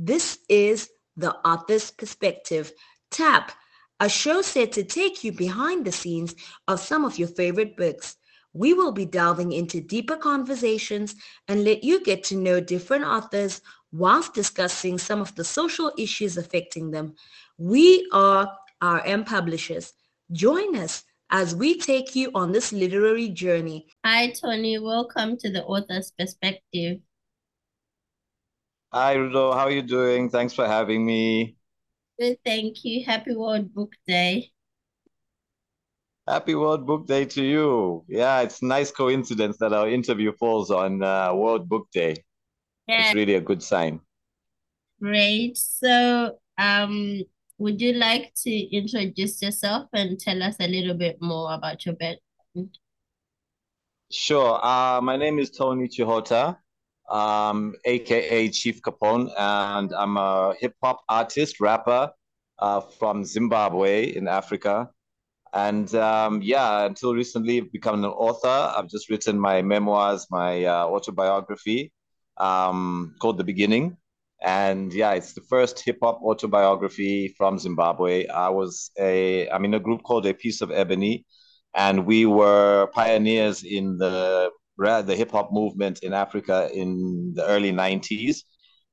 This is The Author's Perspective. TAP, a show set to take you behind the scenes of some of your favorite books. We will be delving into deeper conversations and let you get to know different authors whilst discussing some of the social issues affecting them. We are RM Publishers. Join us as we take you on this literary journey. Hi, Tony. Welcome to the author's perspective. Hi, Rudo. How are you doing? Thanks for having me. Good, thank you. Happy World Book Day. Happy World Book Day to you. Yeah, it's nice coincidence that our interview falls on uh, World Book Day. Yeah. It's really a good sign. Great. So, um, would you like to introduce yourself and tell us a little bit more about your background? Sure. Uh, my name is Tony Chihota, um, aka Chief Capone, and I'm a hip hop artist, rapper uh, from Zimbabwe in Africa. And um, yeah, until recently, I've become an author. I've just written my memoirs, my uh, autobiography um, called The Beginning. And yeah, it's the first hip hop autobiography from Zimbabwe. I was a, I'm in a group called A Piece of Ebony, and we were pioneers in the the hip hop movement in Africa in the early 90s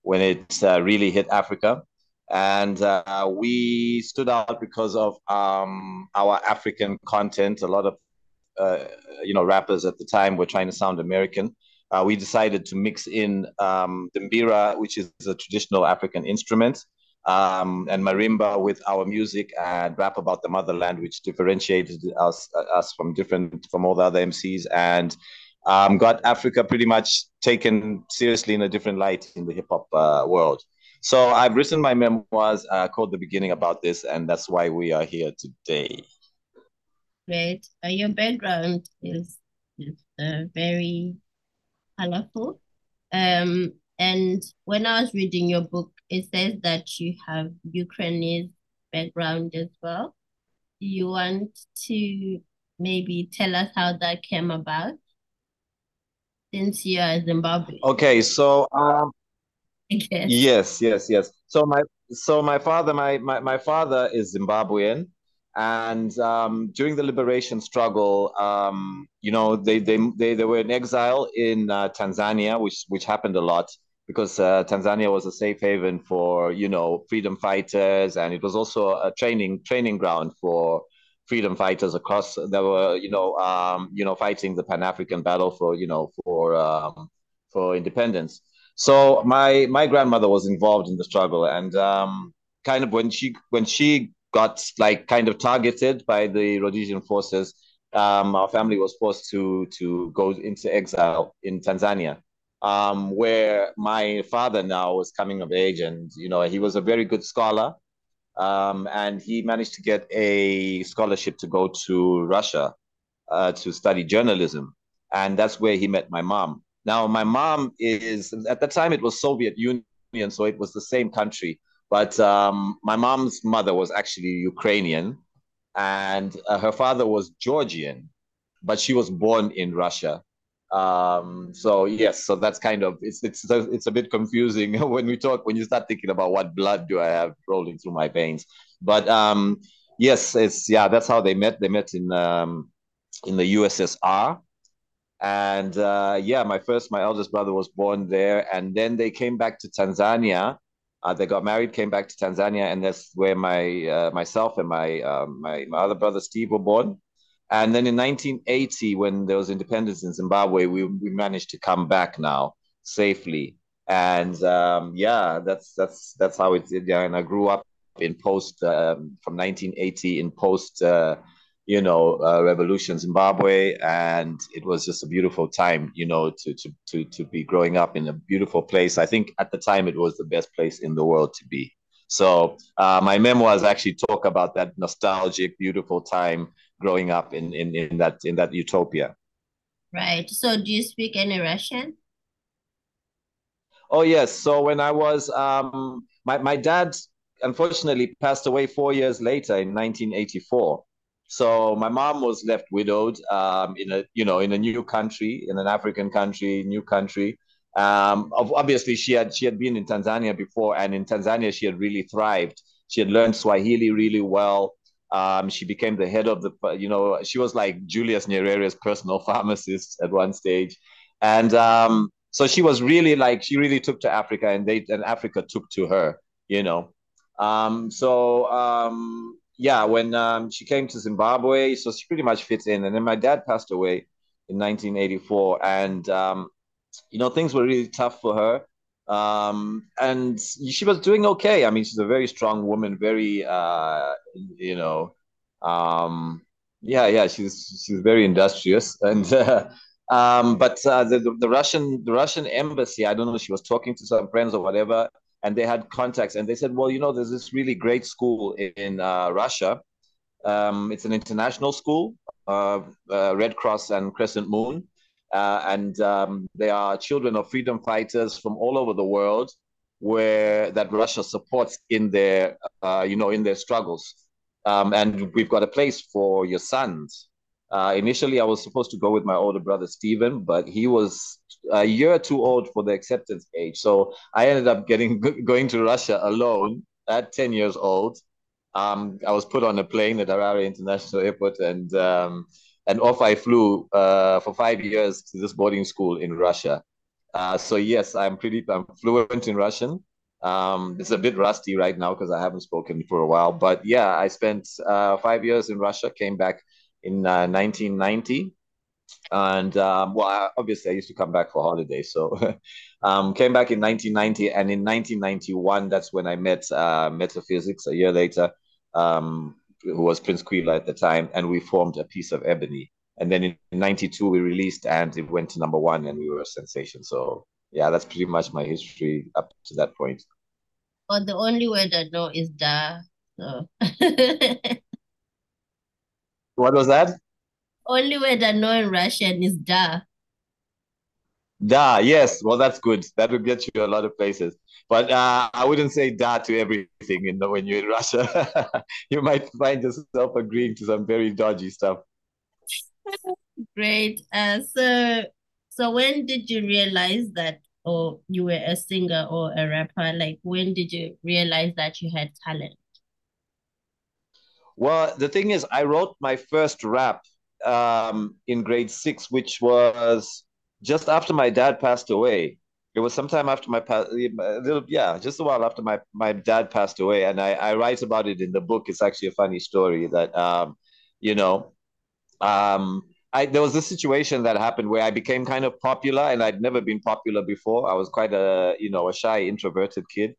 when it uh, really hit Africa. And uh, we stood out because of um, our African content. A lot of, uh, you know, rappers at the time were trying to sound American uh, we decided to mix in um, the mbira, which is a traditional African instrument, um, and marimba with our music and rap about the motherland, which differentiated us us from different from all the other MCs and um, got Africa pretty much taken seriously in a different light in the hip hop uh, world. So I've written my memoirs uh, called The Beginning about this, and that's why we are here today. Great. Uh, your background is, is uh, very colorful. Um, and when I was reading your book, it says that you have Ukrainian background as well. Do you want to maybe tell us how that came about? Since you are Zimbabwe. Okay, so um, yes, yes, yes. So my so my father, my my, my father is Zimbabwean, and um, during the liberation struggle, um, you know, they, they they they were in exile in uh, Tanzania, which which happened a lot because uh, Tanzania was a safe haven for you know freedom fighters, and it was also a training training ground for freedom fighters across. That were you know um, you know fighting the Pan African battle for you know for um, for independence. So my my grandmother was involved in the struggle, and um, kind of when she when she got like kind of targeted by the Rhodesian forces. Um, our family was forced to to go into exile in Tanzania, um, where my father now was coming of age, and you know he was a very good scholar, um, and he managed to get a scholarship to go to Russia uh, to study journalism, and that's where he met my mom. Now my mom is at the time it was Soviet Union, so it was the same country but um, my mom's mother was actually Ukrainian, and uh, her father was Georgian, but she was born in Russia. Um, so yes, so that's kind of it's it's it's a bit confusing when we talk when you start thinking about what blood do I have rolling through my veins. But um, yes, it's yeah, that's how they met. They met in um, in the USSR, and uh, yeah, my first my eldest brother was born there, and then they came back to Tanzania uh, they got married, came back to Tanzania, and that's where my uh, myself and my, uh, my my other brother Steve were born. And then in 1980, when there was independence in Zimbabwe, we we managed to come back now safely. And um, yeah, that's that's that's how it did. Yeah, and I grew up in post um, from 1980 in post uh, you know, uh, revolution Zimbabwe, and it was just a beautiful time, you know, to to to to be growing up in a beautiful place. I think at the time it was the best place in the world to be. So uh, my memoirs actually talk about that nostalgic, beautiful time growing up in in in that in that utopia. Right. So do you speak any Russian? Oh yes. So when I was um my my dad unfortunately passed away four years later in 1984 so my mom was left widowed um, in a you know in a new country, in an African country, new country, Um, obviously, she had she had been in Tanzania before, and in Tanzania she had really thrived. She had learned Swahili really well. Um, she became the head of the, you know, she was like Julius Nyerere's personal pharmacist at one stage, and um, so she was really like she really took to Africa, and they and Africa took to her, you know. Um, so um, yeah, when um, she came to Zimbabwe, so she pretty much fits in. And then my dad passed away in 1984, and you know things were really tough for her. Um, and she was doing okay. I mean, she's a very strong woman, very uh, you know, um, yeah, yeah, she's she's very industrious, and uh, um, but uh, the, the Russian the Russian embassy, I don't know, she was talking to some friends or whatever, and they had contacts, and they said, well, you know, there's this really great school in, in uh, Russia. Um, it's an international school, uh, uh, Red Cross and Crescent Moon, uh, and um, they are children of freedom fighters from all over the world, where that Russia supports in their, uh, you know, in their struggles. Um, and we've got a place for your sons. Uh, initially, I was supposed to go with my older brother Stephen, but he was a year too old for the acceptance age. So I ended up getting going to Russia alone at 10 years old. Um, I was put on a plane at Harare International Airport, and um, and off I flew uh, for five years to this boarding school in Russia. Uh, so yes, I'm pretty I'm fluent in Russian. Um, it's a bit rusty right now because I haven't spoken for a while. But yeah, I spent uh, five years in Russia. Came back in 1990 uh, and um, well obviously i used to come back for holidays so um, came back in 1990 and in 1991 that's when i met uh, metaphysics a year later um, who was prince Kwila at the time and we formed a piece of ebony and then in 92 we released and it went to number one and we were a sensation so yeah that's pretty much my history up to that point well the only word i know is da so What was that? Only word I know in Russian is da. Da, yes. Well, that's good. That will get you a lot of places. But uh, I wouldn't say da to everything You know, when you're in Russia. you might find yourself agreeing to some very dodgy stuff. Great. Uh, so, so when did you realize that, or you were a singer or a rapper? Like, when did you realize that you had talent? Well, the thing is, I wrote my first rap um, in grade six, which was just after my dad passed away. It was sometime after my little yeah, just a while after my my dad passed away, and I I write about it in the book. It's actually a funny story that um, you know, um, I there was a situation that happened where I became kind of popular, and I'd never been popular before. I was quite a you know a shy, introverted kid,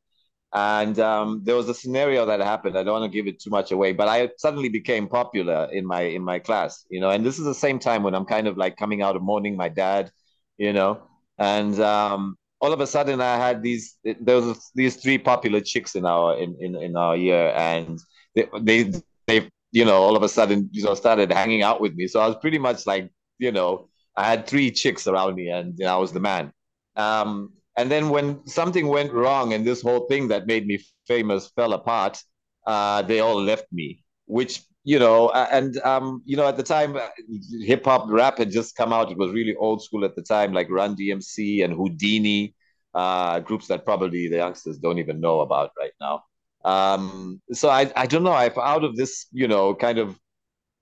and um, there was a scenario that happened. I don't want to give it too much away, but I suddenly became popular in my in my class, you know. And this is the same time when I'm kind of like coming out of mourning my dad, you know. And um, all of a sudden, I had these there was these three popular chicks in our in in, in our year, and they, they they you know all of a sudden you know started hanging out with me. So I was pretty much like you know I had three chicks around me, and you know, I was the man. Um, and then when something went wrong and this whole thing that made me famous fell apart, uh, they all left me, which, you know, and, um, you know, at the time, uh, hip hop rap had just come out. It was really old school at the time, like Run DMC and Whodini, uh, groups that probably the youngsters don't even know about right now. Um, so I, I don't know. I've out of this, you know, kind of,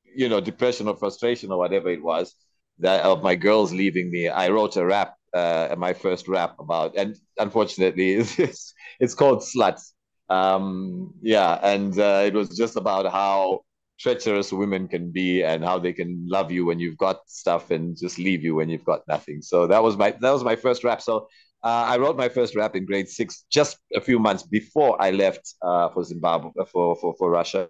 you know, depression or frustration or whatever it was that of my girls leaving me, I wrote a rap uh, my first rap about, and unfortunately, it's it's called Sluts. Um, yeah, and uh, it was just about how treacherous women can be and how they can love you when you've got stuff and just leave you when you've got nothing. So that was my that was my first rap. So uh, I wrote my first rap in grade six, just a few months before I left uh, for Zimbabwe for for for Russia.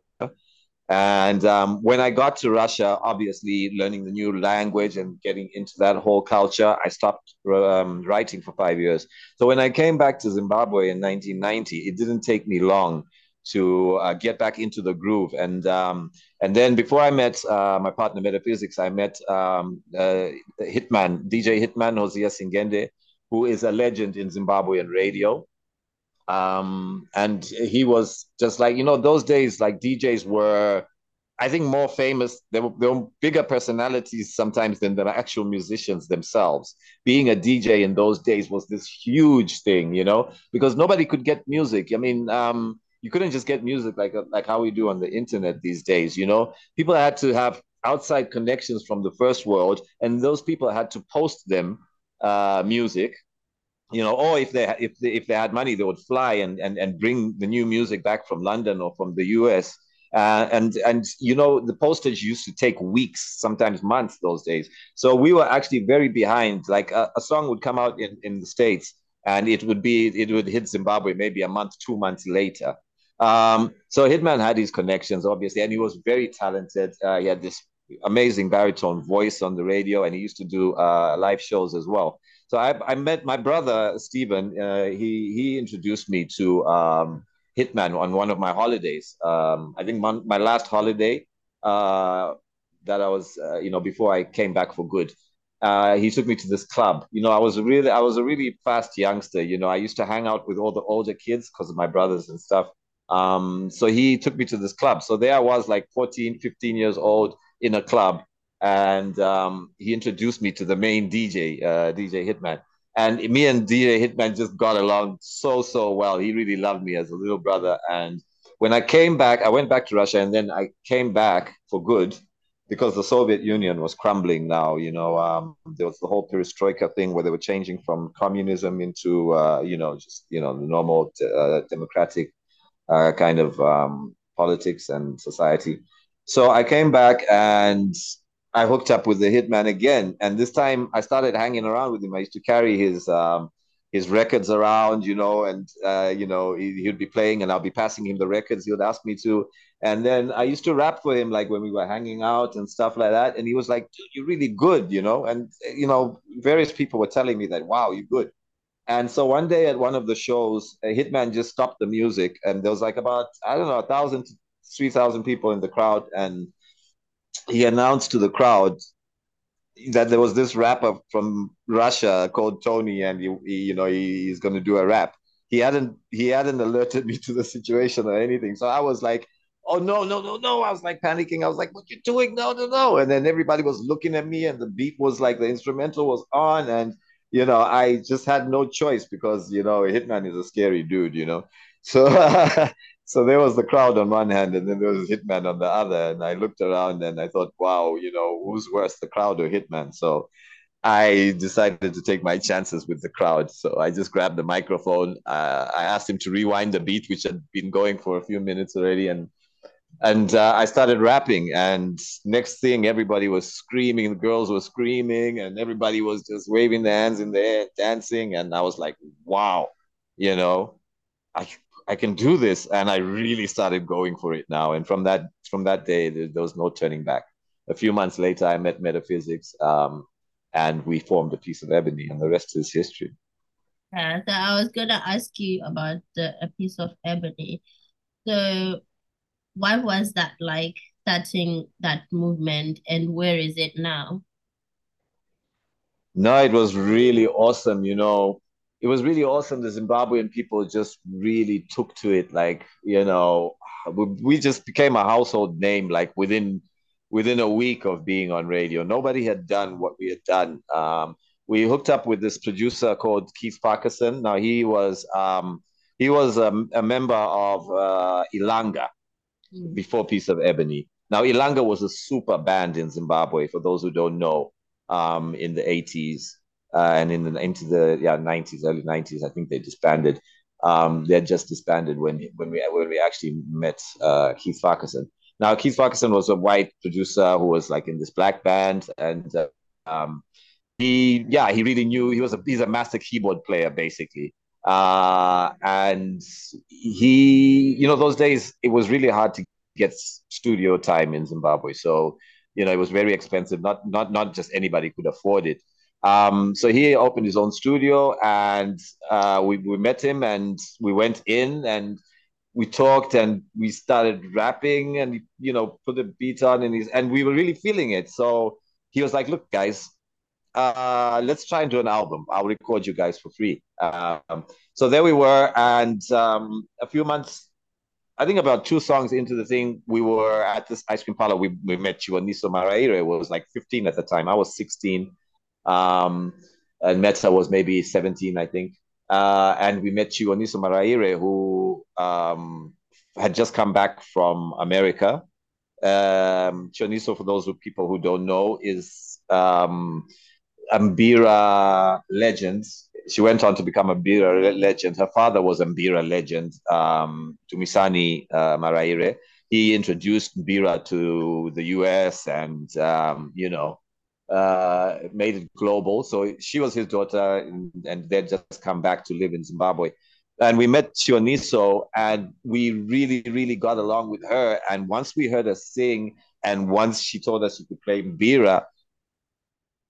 And um, when I got to Russia, obviously learning the new language and getting into that whole culture, I stopped um, writing for five years. So when I came back to Zimbabwe in 1990, it didn't take me long to uh, get back into the groove. And um, and then before I met uh, my partner Metaphysics, I met um, uh, Hitman, DJ Hitman Hosea Singende, who is a legend in Zimbabwean radio um, and he was just like you know those days like DJs were I think more famous. They were, they were bigger personalities sometimes than the actual musicians themselves. Being a DJ in those days was this huge thing, you know, because nobody could get music. I mean, um, you couldn't just get music like like how we do on the internet these days. You know, people had to have outside connections from the first world, and those people had to post them uh, music you know, or if they if they, if they had money, they would fly and, and and bring the new music back from London or from the US. Uh, and and you know the postage used to take weeks, sometimes months those days. So we were actually very behind. Like a, a song would come out in, in the states, and it would be it would hit Zimbabwe maybe a month, two months later. Um, so Hitman had his connections, obviously, and he was very talented. Uh, he had this amazing baritone voice on the radio, and he used to do uh, live shows as well. So I, I met my brother Stephen. Uh, he he introduced me to um, Hitman on one of my holidays. Um, I think my, my last holiday uh, that I was, uh, you know, before I came back for good. Uh, he took me to this club. You know, I was really, I was a really fast youngster. You know, I used to hang out with all the older kids because of my brothers and stuff. Um, so he took me to this club. So there I was, like 14, 15 years old in a club and um, he introduced me to the main DJ, uh, DJ Hitman. And me and DJ Hitman just got along so so well. He really loved me as a little brother. And when I came back, I went back to Russia, and then I came back for good because the Soviet Union was crumbling. Now, you know, um, there was the whole perestroika thing where they were changing from communism into, uh, you know, just you know the normal uh, democratic uh, kind of um, politics and society. So I came back and I hooked up with the hitman again, and this time I started hanging around with him. I used to carry his um, his records around, you know, and uh, you know he, would be playing, and I'll be passing him the records. He would ask me to, and then I used to rap for him, like when we were hanging out and stuff like that. And he was like, "You're really good," you know. And you know, various people were telling me that, "Wow, you're good." And so one day at one of the shows, a hitman just stopped the music, and there was like about I don't know a thousand, three thousand people in the crowd, and he announced to the crowd that there was this rapper from Russia called Tony, and he, he you know, he, he's going to do a rap. He hadn't he hadn't alerted me to the situation or anything, so I was like, "Oh no, no, no, no!" I was like panicking. I was like, "What you doing? No, no, no!" And then everybody was looking at me, and the beat was like the instrumental was on, and you know, I just had no choice because you know, Hitman is a scary dude, you know. So so there was the crowd on one hand and then there was hitman on the other and i looked around and i thought wow you know who's worse the crowd or hitman? So i decided to take my chances with the crowd. So i just grabbed the microphone. Uh, i asked him to rewind the beat which had been going for a few minutes already and and uh, i started rapping and next thing everybody was screaming the girls were screaming and everybody was just waving their hands in the air dancing and i was like wow you know I I can do this, and I really started going for it now. And from that from that day, there, there was no turning back. A few months later, I met Metaphysics, um, and we formed a piece of ebony, and the rest is history. Yeah, so I was gonna ask you about the, a piece of ebony. So, what was that like starting that movement, and where is it now? No, it was really awesome. You know, it was really awesome. The Zimbabwean people just really took to it. Like, you know, we, just became a household name like within within a week of being on radio. Nobody had done what we had done. Um, we hooked up with this producer called Keith Farquharson. Now he was um, he was a, a member of uh, Ilanga mm. before Piece of Ebony. Now Ilanga was a super band in Zimbabwe. For those who don't know, um, in the 80s uh, and in the into the yeah 90s, early 90s, I think they disbanded. Um, they had just disbanded when when we when we actually met uh, Keith Farquharson. Now Keith Farquharson was a white producer who was like in this black band, and uh, um, he yeah he really knew he was a he's a master keyboard player basically. Uh, and he you know those days it was really hard to get studio time in Zimbabwe, so you know it was very expensive. Not not not just anybody could afford it. Um, so he opened his own studio, and uh, we we met him, and we went in, and we talked, and we started rapping, and you know, put the beat on, and he's, and we were really feeling it. So he was like, "Look, guys, uh, let's try and do an album. I'll record you guys for free." Um, so there we were, and um, a few months I think about two songs into the thing, we were at this ice cream parlor. We, we met Chiwoniso Maraire was like 15 at the time. I was 16. Um, and Meta was maybe 17, I think. Uh, and we met Chiwoniso Maraire, who um, had just come back from America. Um, Chiwoniso, for those people who don't know, is um, Mbira legend. She went on to become a Mbira legend. Her father was a legend, um, Dumisani uh, Maraire. He introduced Mbira to the US and, um, you know, uh, made it global. So she was his daughter, and, and they'd just come back to live in Zimbabwe. And we met Chiwoniso, and we really, really got along with her. And once we heard her sing, and once she told us she could play Mbira,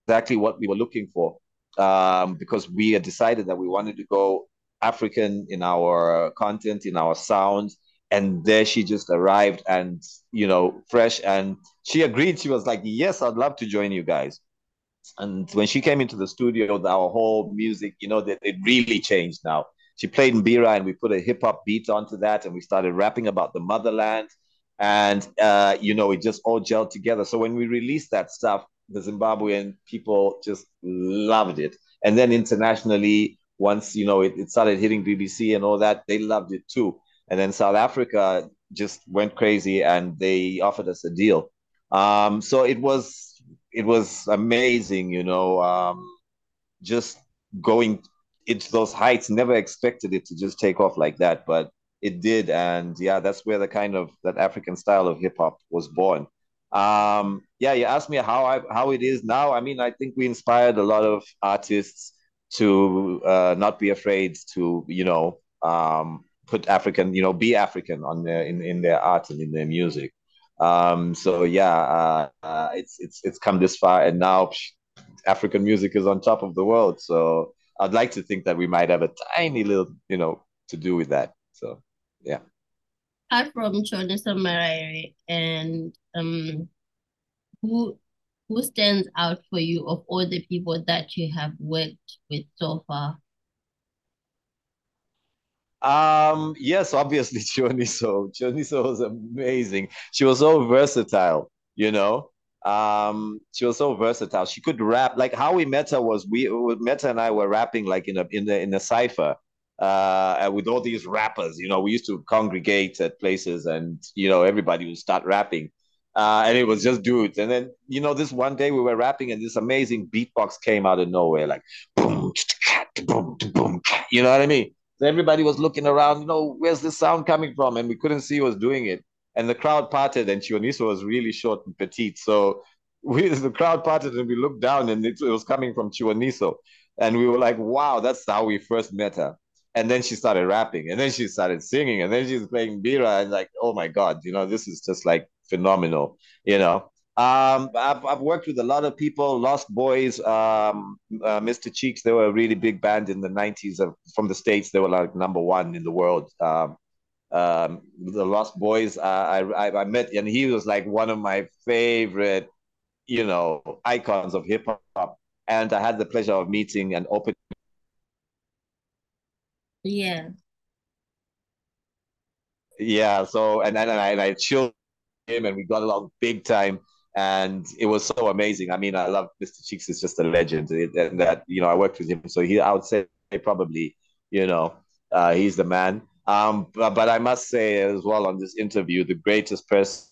exactly what we were looking for, um, because we had decided that we wanted to go African in our content, in our sound, and there she just arrived and you know fresh and she agreed. She was like yes i'd love to join you guys. And when she came into the studio our whole music you know that it really changed now. She played mbira and we put a hip-hop beat onto that and we started rapping about the motherland. And uh, you know it just all gelled together. So when we released that stuff the zimbabwean people just loved it and then internationally once you know it, it started hitting bbc and all that they loved it too and then South Africa just went crazy and they offered us a deal. Um, so it was it was amazing, you know, um, just going into those heights. Never expected it to just take off like that, but it did, and yeah, that's where the kind of that African style of hip hop was born. Um, yeah, you asked me how I how it is now. I mean, I think we inspired a lot of artists to uh, not be afraid to, you know, um, put African, you know, be African on their in, in their art and in their music. Um, so yeah, uh, uh, it's it's it's come this far, and now psh, African music is on top of the world. So I'd like to think that we might have a tiny little, you know, to do with that. So yeah. Apart from Chiwoniso Maraire and um, who who stands out for you of all the people that you have worked with so far? Um, yes, obviously Chiwoniso. Chiwoniso was amazing. She was so versatile, you know. Um, she was so versatile. She could rap. Like how we met her was we Meta and I were rapping like in a in the in a cipher uh with all these rappers. You know, we used to congregate at places and you know everybody would start rapping. Uh, and it was just dudes. And then, you know, this one day we were rapping and this amazing beatbox came out of nowhere, like boom, boom, boom, you know what I mean? So everybody was looking around, you know, where's the sound coming from? And we couldn't see who was doing it. And the crowd parted, and Chiwoniso was really short and petite. So we, the crowd parted, and we looked down, and it, it was coming from Chiwoniso. And we were like, wow, that's how we first met her. And then she started rapping, and then she started singing, and then she's playing Mbira, and like, oh my God, you know, this is just like phenomenal, you know. Um, I've, I've worked with a lot of people, Lost Boyz, um, uh, Mr. Cheeks. They were a really big band in the 90s of, from the States. They were like number one in the world. Um, um, the Lost Boyz, uh, I, I, I met, and he was like one of my favorite, you know, icons of hip hop. And I had the pleasure of meeting and opening. Yeah. Yeah. So, and then I, and I chilled him and we got along big time and it was so amazing. I mean, I love Mr. Cheeks is just a legend, and that you know I worked with him, so he I would say probably you know uh, he's the man. Um, but, but I must say as well on this interview, the greatest person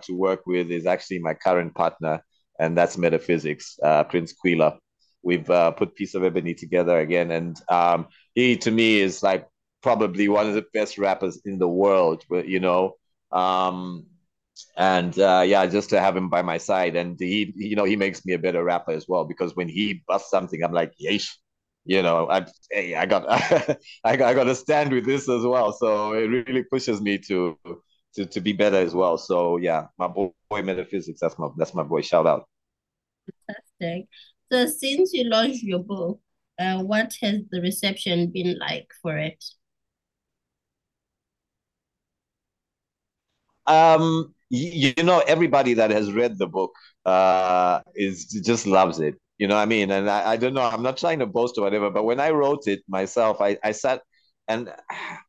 to work with is actually my current partner, and that's Metaphysics, uh, Prince Quila. We've uh, put Piece of Ebony together again, and um, he to me is like probably one of the best rappers in the world. But you know, um, and uh, yeah, just to have him by my side, and he, you know, he makes me a better rapper as well because when he busts something, I'm like, yeesh, you know, I, hey, I got, I got, I got to stand with this as well. So it really pushes me to, to, to be better as well. So yeah, my boy Metaphysics, that's my, that's my boy. Shout out. Fantastic. So since you launched your book, uh, what has the reception been like for it? Um, you, you know everybody that has read the book uh is just loves it you know what i mean and I, I don't know i'm not trying to boast or whatever but when i wrote it myself i i sat and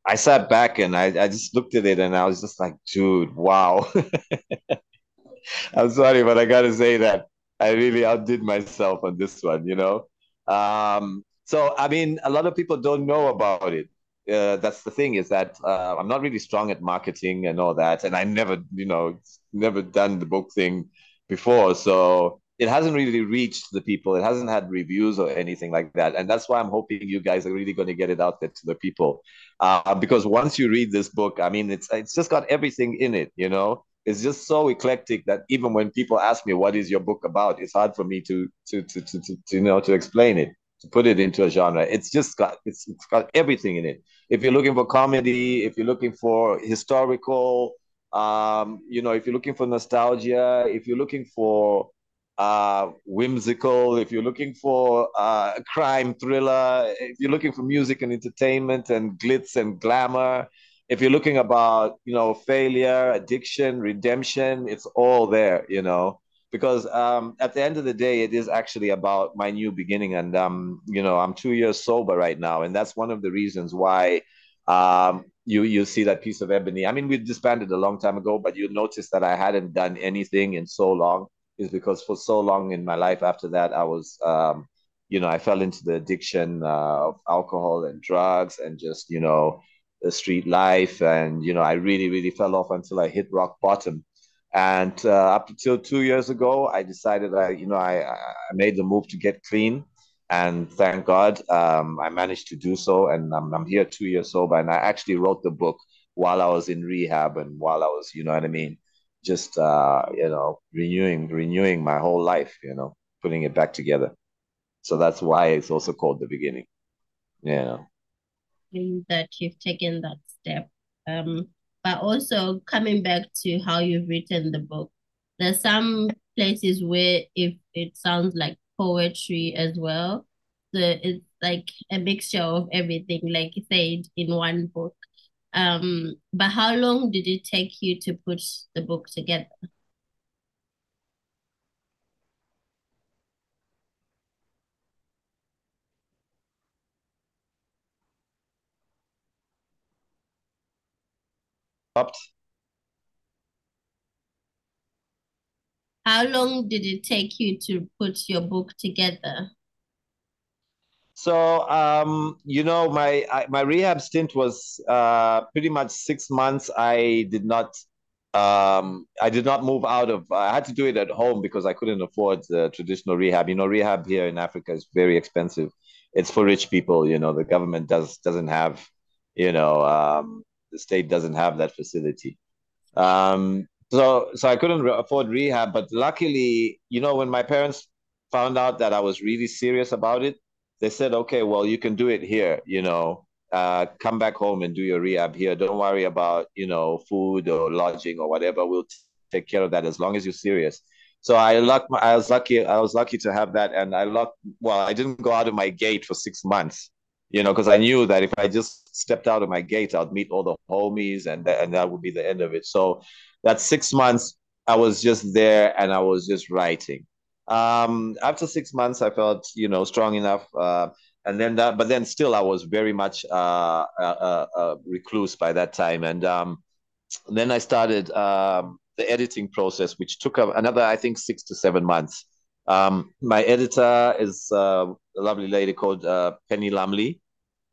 I sat back and I, I just looked at it and I was just like, dude, wow. I'm sorry, but I gotta say that I really outdid myself on this one, you know. Um, so I mean, a lot of people don't know about it. Uh, that's the thing is that uh, I'm not really strong at marketing and all that, and I never, you know, never done the book thing before, so it hasn't really reached the people. It hasn't had reviews or anything like that, and that's why I'm hoping you guys are really going to get it out there to the people, uh, because once you read this book, I mean, it's it's just got everything in it, you know. It's just so eclectic that even when people ask me what is your book about, it's hard for me to to to to, to, to you know to explain it to put it into a genre. It's just got it's, it's got everything in it. If you're looking for comedy, if you're looking for historical, um, you know, if you're looking for nostalgia, if you're looking for uh, whimsical, if you're looking for uh, crime thriller, if you're looking for music and entertainment and glitz and glamour, if you're looking about you know failure, addiction, redemption, it's all there. You know, because um, at the end of the day, it is actually about my new beginning. And, um, you know, I'm two years sober right now. And that's one of the reasons why um, you, you see that piece of ebony. I mean, we disbanded a long time ago, but you notice that I hadn't done anything in so long is because for so long in my life after that, I was, um, you know, I fell into the addiction uh, of alcohol and drugs and just, you know, the street life. And, you know, I really, really fell off until I hit rock bottom and uh, up until two years ago, I decided I, you know, I, I made the move to get clean. And thank God um, I managed to do so. And I'm, I'm here two years sober. And I actually wrote the book while I was in rehab and while I was, you know what I mean? Just, uh, you know, renewing, renewing my whole life, you know, putting it back together. So that's why it's also called the beginning. Yeah. That you've taken that step. Um, but also coming back to how you've written the book, there's some places where if it sounds like poetry as well. So it's like a mixture of everything, like you said, in one book. Um, but how long did it take you to put the book together? How long did it take you to put your book together? So, um, you know, my I, my rehab stint was uh, pretty much six months. I did not, um, I did not move out of. I had to do it at home because I couldn't afford the traditional rehab. You know, rehab here in Africa is very expensive. It's for rich people. You know, the government does doesn't have, you know, um, the state doesn't have that facility. Um, so so I couldn't afford rehab, but luckily, you know, when my parents found out that I was really serious about it, they said, "Okay, well, you can do it here. You know, uh, come back home and do your rehab here. Don't worry about you know food or lodging or whatever. We'll t- take care of that as long as you're serious." So I luck. I was lucky. I was lucky to have that, and I luck. Well, I didn't go out of my gate for six months you know, because I knew that if I just stepped out of my gate, I'd meet all the homies, and and that would be the end of it. So that six months, I was just there and I was just writing. Um, after six months, I felt you know strong enough, uh, and then that, but then still, I was very much uh, a, a, a recluse by that time, and um, then I started um, the editing process, which took another, I think, six to seven months. Um, my editor is uh, a lovely lady called uh, Penny Lumley.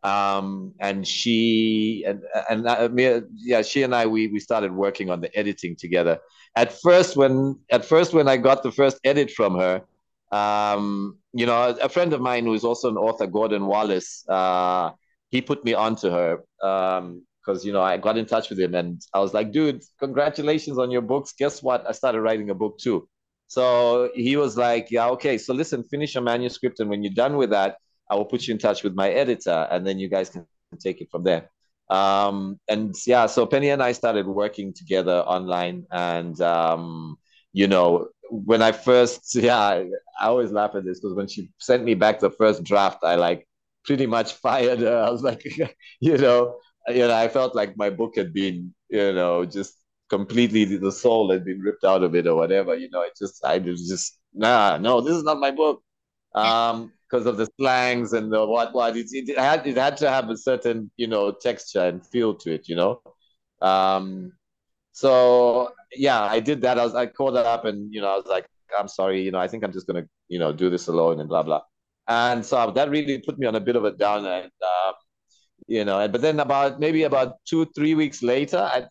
Um, and she and and uh, yeah, she and I we we started working on the editing together. At first, when at first when I got the first edit from her, um, you know, a friend of mine who is also an author, Gordon Wallace, uh, he put me onto her because um, you know I got in touch with him and I was like, dude, congratulations on your books. Guess what? I started writing a book too. So he was like, yeah, okay. So listen, finish your manuscript, and when you're done with that, I will put you in touch with my editor, and then you guys can take it from there. Um, and yeah, so Penny and I started working together online, and um, you know, when I first, yeah, I, always laugh at this because when she sent me back the first draft, I like pretty much fired her. I was like, you know, you know, I felt like my book had been, you know, just completely the soul had been ripped out of it or whatever. You know, it just I was just nah, no, this is not my book. um, because of the slangs and the what what it, it had it had to have a certain you know texture and feel to it, you know. Um, so yeah, I did that. I was I called it up and you know I was like, I'm sorry, you know, I think I'm just gonna you know do this alone and blah blah. And so that really put me on a bit of a down and uh, you know, but then about maybe about two three weeks later, I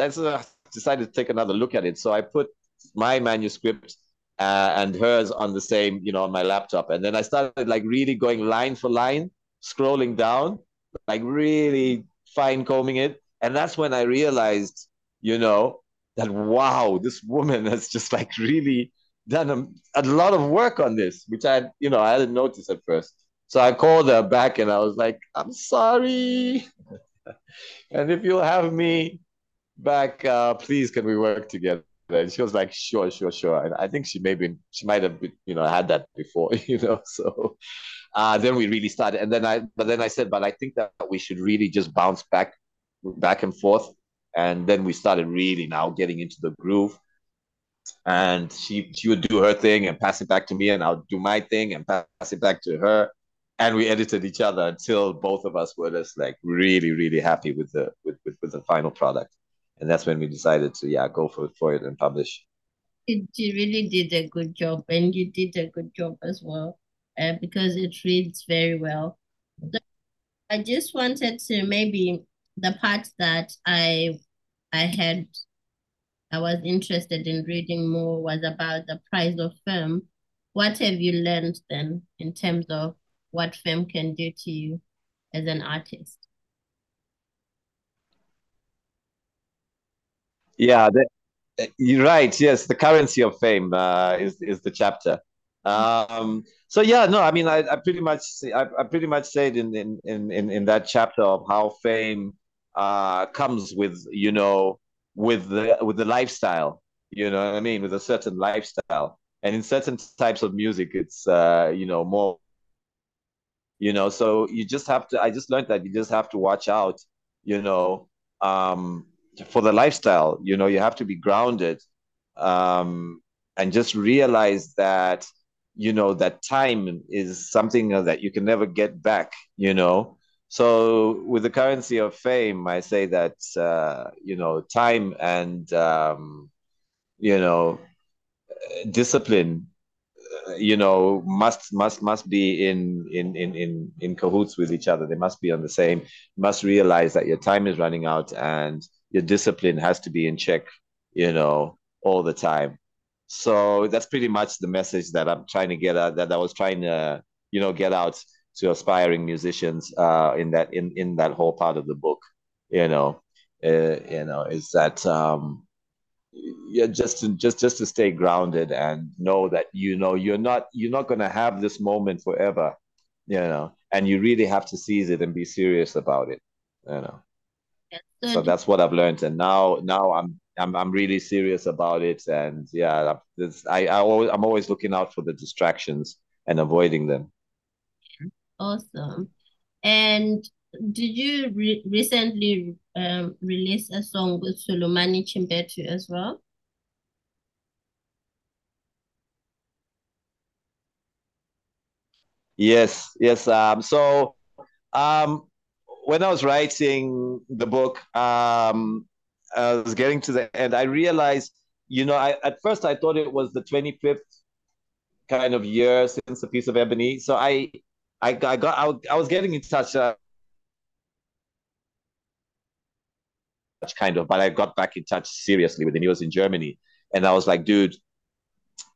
that's uh, decided to take another look at it. So I put my manuscript uh, and hers on the same, you know, on my laptop. And then I started like really going line for line, scrolling down, like really fine combing it. And that's when I realized, you know, that wow, this woman has just like really done a, a lot of work on this, which I, you know, I hadn't noticed at first. So I called her back and I was like, I'm sorry. and if you'll have me back, uh, please, can we work together? And she was like, sure, sure, sure. And I think she maybe she might have been, you know had that before, you know. So uh, then we really started, and then I but then I said, but I think that we should really just bounce back, back and forth, and then we started really now getting into the groove. And she she would do her thing and pass it back to me, and I'll do my thing and pass it back to her. And we edited each other until both of us were just like really, really happy with the with, with, with the final product and that's when we decided to yeah go for for it and publish. You really did a good job, and you did a good job as well, uh, because it reads very well. So I just wanted to maybe the part that I I had I was interested in reading more was about the price of film. What have you learned then in terms of what film can do to you as an artist? Yeah, the, you're right. Yes, the currency of fame uh, is is the chapter. Um, so yeah, no, I mean, I, I pretty much I, I pretty much said in, in in in that chapter of how fame uh, comes with you know with the with the lifestyle. You know what I mean? With a certain lifestyle, and in certain types of music, it's uh, you know more. You know, so you just have to. I just learned that you just have to watch out. You know, um, for the lifestyle you know you have to be grounded um, and just realize that you know that time is something that you can never get back you know? So with the currency of fame i say that uh, you know time and um, you know discipline you know must must must be in in in in in cahoots with each other. They must be on the same. You must realize that your time is running out and your discipline has to be in check, you know, all the time. So that's pretty much the message that I'm trying to get out, that I was trying to, you know, get out to aspiring musicians uh, in that in in that whole part of the book. You know, uh, you know, is that um, yeah, just to just just to stay grounded and know that you know you're not you're not gonna have this moment forever, you know, and you really have to seize it and be serious about it, you know so that's what I've learned, and now now I'm I'm I'm really serious about it, and yeah, I I always I'm always looking out for the distractions and avoiding them. Awesome, and did you re recently um release a song with Sulumani Chimbetu as well? Yes, yes. Um, so um, when I was writing the book, um, I was getting to the end. I realized, you know, I at first I thought it was the 25th kind of year since the piece of ebony. So I, I, I got, I, I was getting in touch. Uh, kind of, but I got back in touch seriously with him. He was in Germany, and I was like, dude,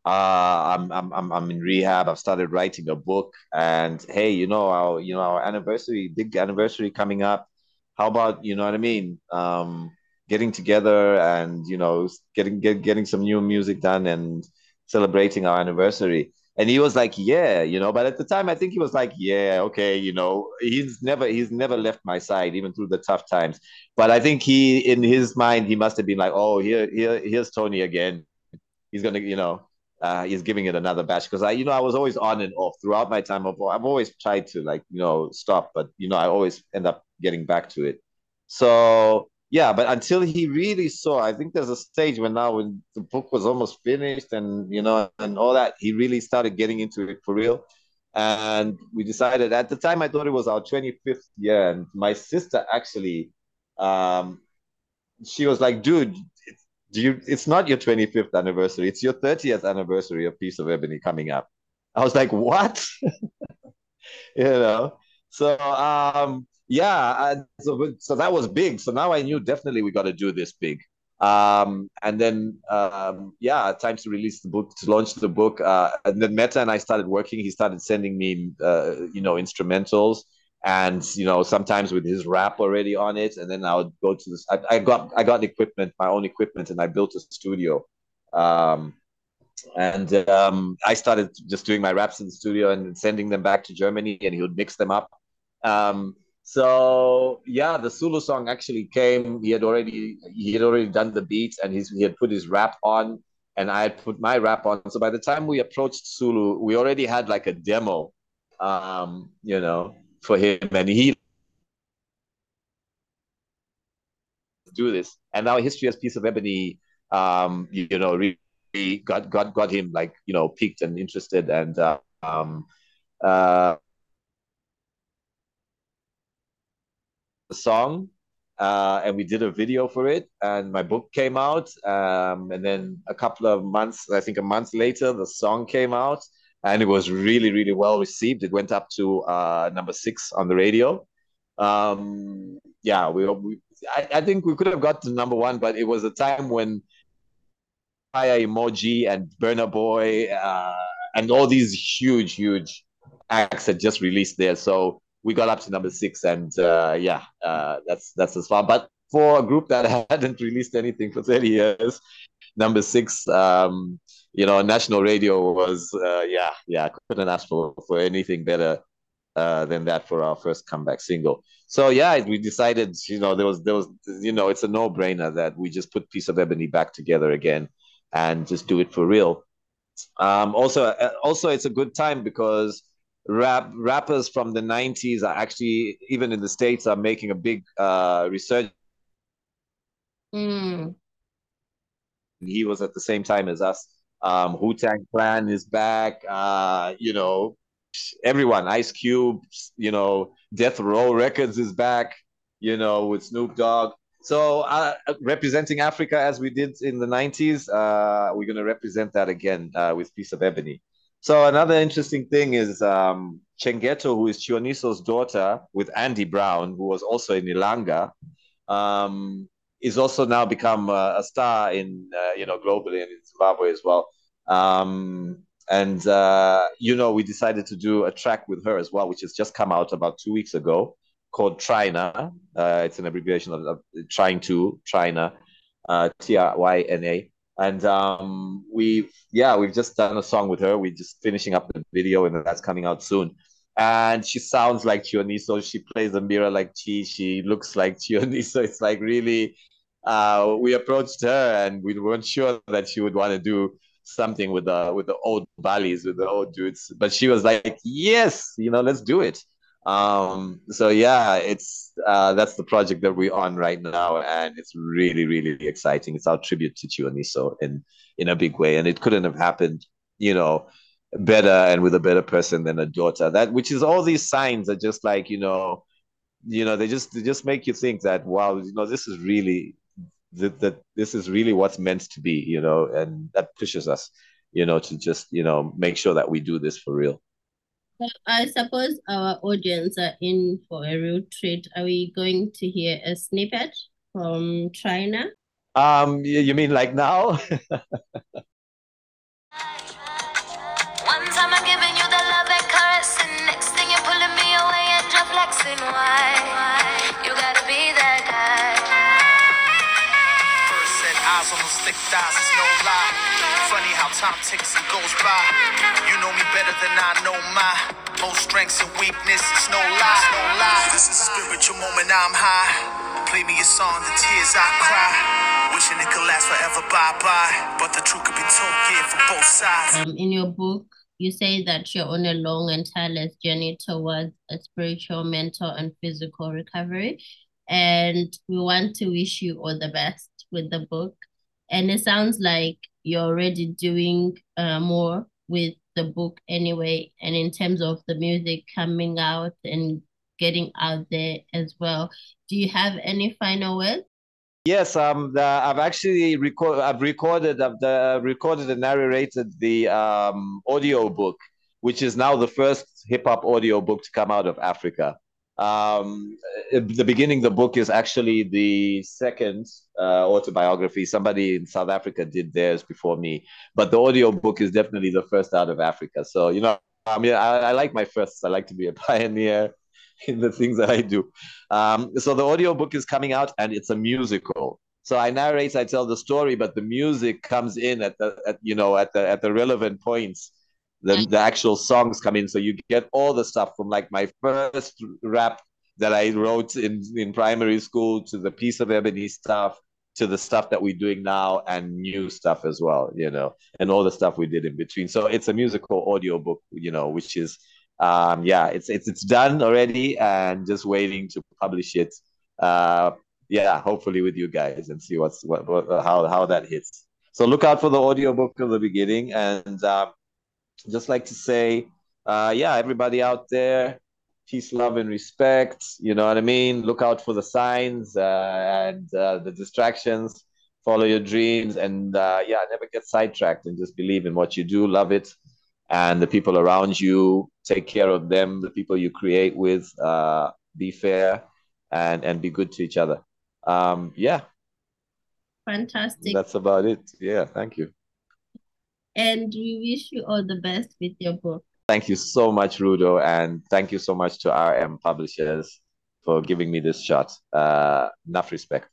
uh, I'm, I'm, I'm, in rehab. I've started writing a book, and hey, you know, our, you know, our anniversary, big anniversary coming up. How about, you know what I mean? Um, getting together and you know, getting get, getting some new music done and celebrating our anniversary. And he was like, yeah, you know. But at the time, I think he was like, yeah, okay, you know. He's never he's never left my side, even through the tough times. But I think he, in his mind, he must have been like, oh, here, here, here's Tony again. He's gonna, you know uh, he's giving it another batch because I, you know, I was always on and off throughout my time of. I've always tried to like, you know, stop, but you know, I always end up getting back to it. So yeah, but until he really saw, I think there's a stage when now when the book was almost finished and you know and all that, he really started getting into it for real. and we decided at the time I thought it was our 25th year, and my sister actually, um, she was like, "Dude, you? It's not your 25th anniversary; it's your 30th anniversary of Piece of Ebony coming up." I was like, "What?" you know. So um, yeah, so so that was big. So now I knew definitely we got to do this big. Um, and then um, yeah, time to release the book, to launch the book. Uh, and then Meta and I started working. He started sending me, uh, you know, instrumentals, and you know, sometimes with his rap already on it. And then I would go to this. I, I got I got equipment, my own equipment, and I built a studio. Um, and um, I started just doing my raps in the studio and sending them back to Germany, and he would mix them up. Um, so yeah, the Sulu song actually came. He had already he had already done the beat and he had put his rap on, and I had put my rap on. So by the time we approached Sulu, we already had like a demo, um, you know, for him, and he do this. And now history as piece of ebony, um, you, you know, really got got got him like you know piqued and interested and uh, um, uh, song uh, and we did a video for it and my book came out um, and then a couple of months i think a month later the song came out and it was really really well received. It went up to uh, number six on the radio. Um, yeah we, we I, I, think we could have got to number one but it was a time when fire emoji and Burna Boy uh, and all these huge huge acts had just released there. So we got up to number six, and uh, yeah, uh, that's that's as far. But for a group that hadn't released anything for thirty years, number six, um, you know, national radio was uh, yeah, yeah, couldn't ask for for anything better uh, than that for our first comeback single. So yeah, we decided, you know, there was there was, you know, it's a no brainer that we just put Piece of Ebony back together again and just do it for real. Um, also, uh, also, it's a good time because rap rappers from the 90s are actually even in the states are making a big uh research mm. he was at the same time as us um wu-tang clan is back. Uh you know everyone ice cube you know death row records is back you know with snoop dogg. So uh, representing africa as we did in the 90s uh we're going to represent that again uh, with piece of ebony. So another interesting thing is um, Chengeto, who is Chiwoniso's daughter, with Andy Brown, who was also in Ilanga, um, is also now become a, a star in uh, you know globally and in Zimbabwe as well. Um, and uh, you know we decided to do a track with her as well, which has just come out about two weeks ago, called Tryna. Uh, it's an abbreviation of, of trying to Tryna, uh, T R Y N A and um, we've yeah we've just done a song with her. We're just finishing up the video, and that's coming out soon. And she sounds like Chiwoniso. She plays mbira like Chi. She looks like Chiwoniso. It's like really. Uh, we approached her, and we weren't sure that she would want to do something with the with the old Balis, with the old dudes. But she was like, "Yes, you know, let's do it." Um, so yeah, it's uh, that's the project that we're on right now, and it's really, really exciting. It's our tribute to Chiwoniso in in a big way, and it couldn't have happened, you know, better and with a better person than a daughter. That which is all these signs are just like you know, you know, they just they just make you think that wow, you know, this is really that, that this is really what's meant to be, you know, and that pushes us, you know, to just you know make sure that we do this for real. I suppose our audience are in for a real treat. Are we going to hear a snippet from Tryna? Um, you mean like now? thick it's no lie. Funny how time ticks and goes by. You know me better than I know my most strengths and weaknesses. No lie, no lie. This is a spiritual moment. I'm high. Play me a song, the tears I cry. Wishing it could last forever. Bye bye. But the truth could be told, yeah, for both sides. Um, in your book, you say that you're on a long and tireless journey towards a spiritual, mental, and physical recovery. And we want to wish you all the best with the book. And it sounds like you're already doing uh, more with the book anyway, and in terms of the music coming out and getting out there as well. Do you have any final words? Yes, um, the, I've actually record, I've recorded, I've the, recorded and narrated the um, audio book, which is now the first hip hop audio book to come out of Africa. Um, the beginning, the book is actually the second uh, autobiography. Somebody in South Africa did theirs before me, but the audio book is definitely the first out of Africa. So you know, I mean, I, I like my firsts. I like to be a pioneer in the things that I do. Um, so the audio book is coming out and it's a musical. So I narrate, I tell the story, but the music comes in at the at, you know at the at the relevant points. The, the actual songs come in, so you get all the stuff from like my first rap that I wrote in in primary school to the piece of ebony stuff to the stuff that we're doing now and new stuff as well, you know, and all the stuff we did in between. So it's a musical audio book, you know, which is um, yeah, it's it's it's done already and just waiting to publish it. Uh, yeah, hopefully with you guys and see what's what, what how how that hits. So look out for the audio book of the beginning, and uh, just like to say, uh, yeah, everybody out there, peace, love, and respect. You know what I mean. Look out for the signs uh, and uh, the distractions. Follow your dreams, and uh, yeah, never get sidetracked, and just believe in what you do. Love it and the people around you take care of them the people you create with uh, be fair and and be good to each other um yeah fantastic that's about it yeah thank you and we wish you all the best with your book? Thank you so much rudo and thank you so much to rm publishers for giving me this shot. Uh enough respect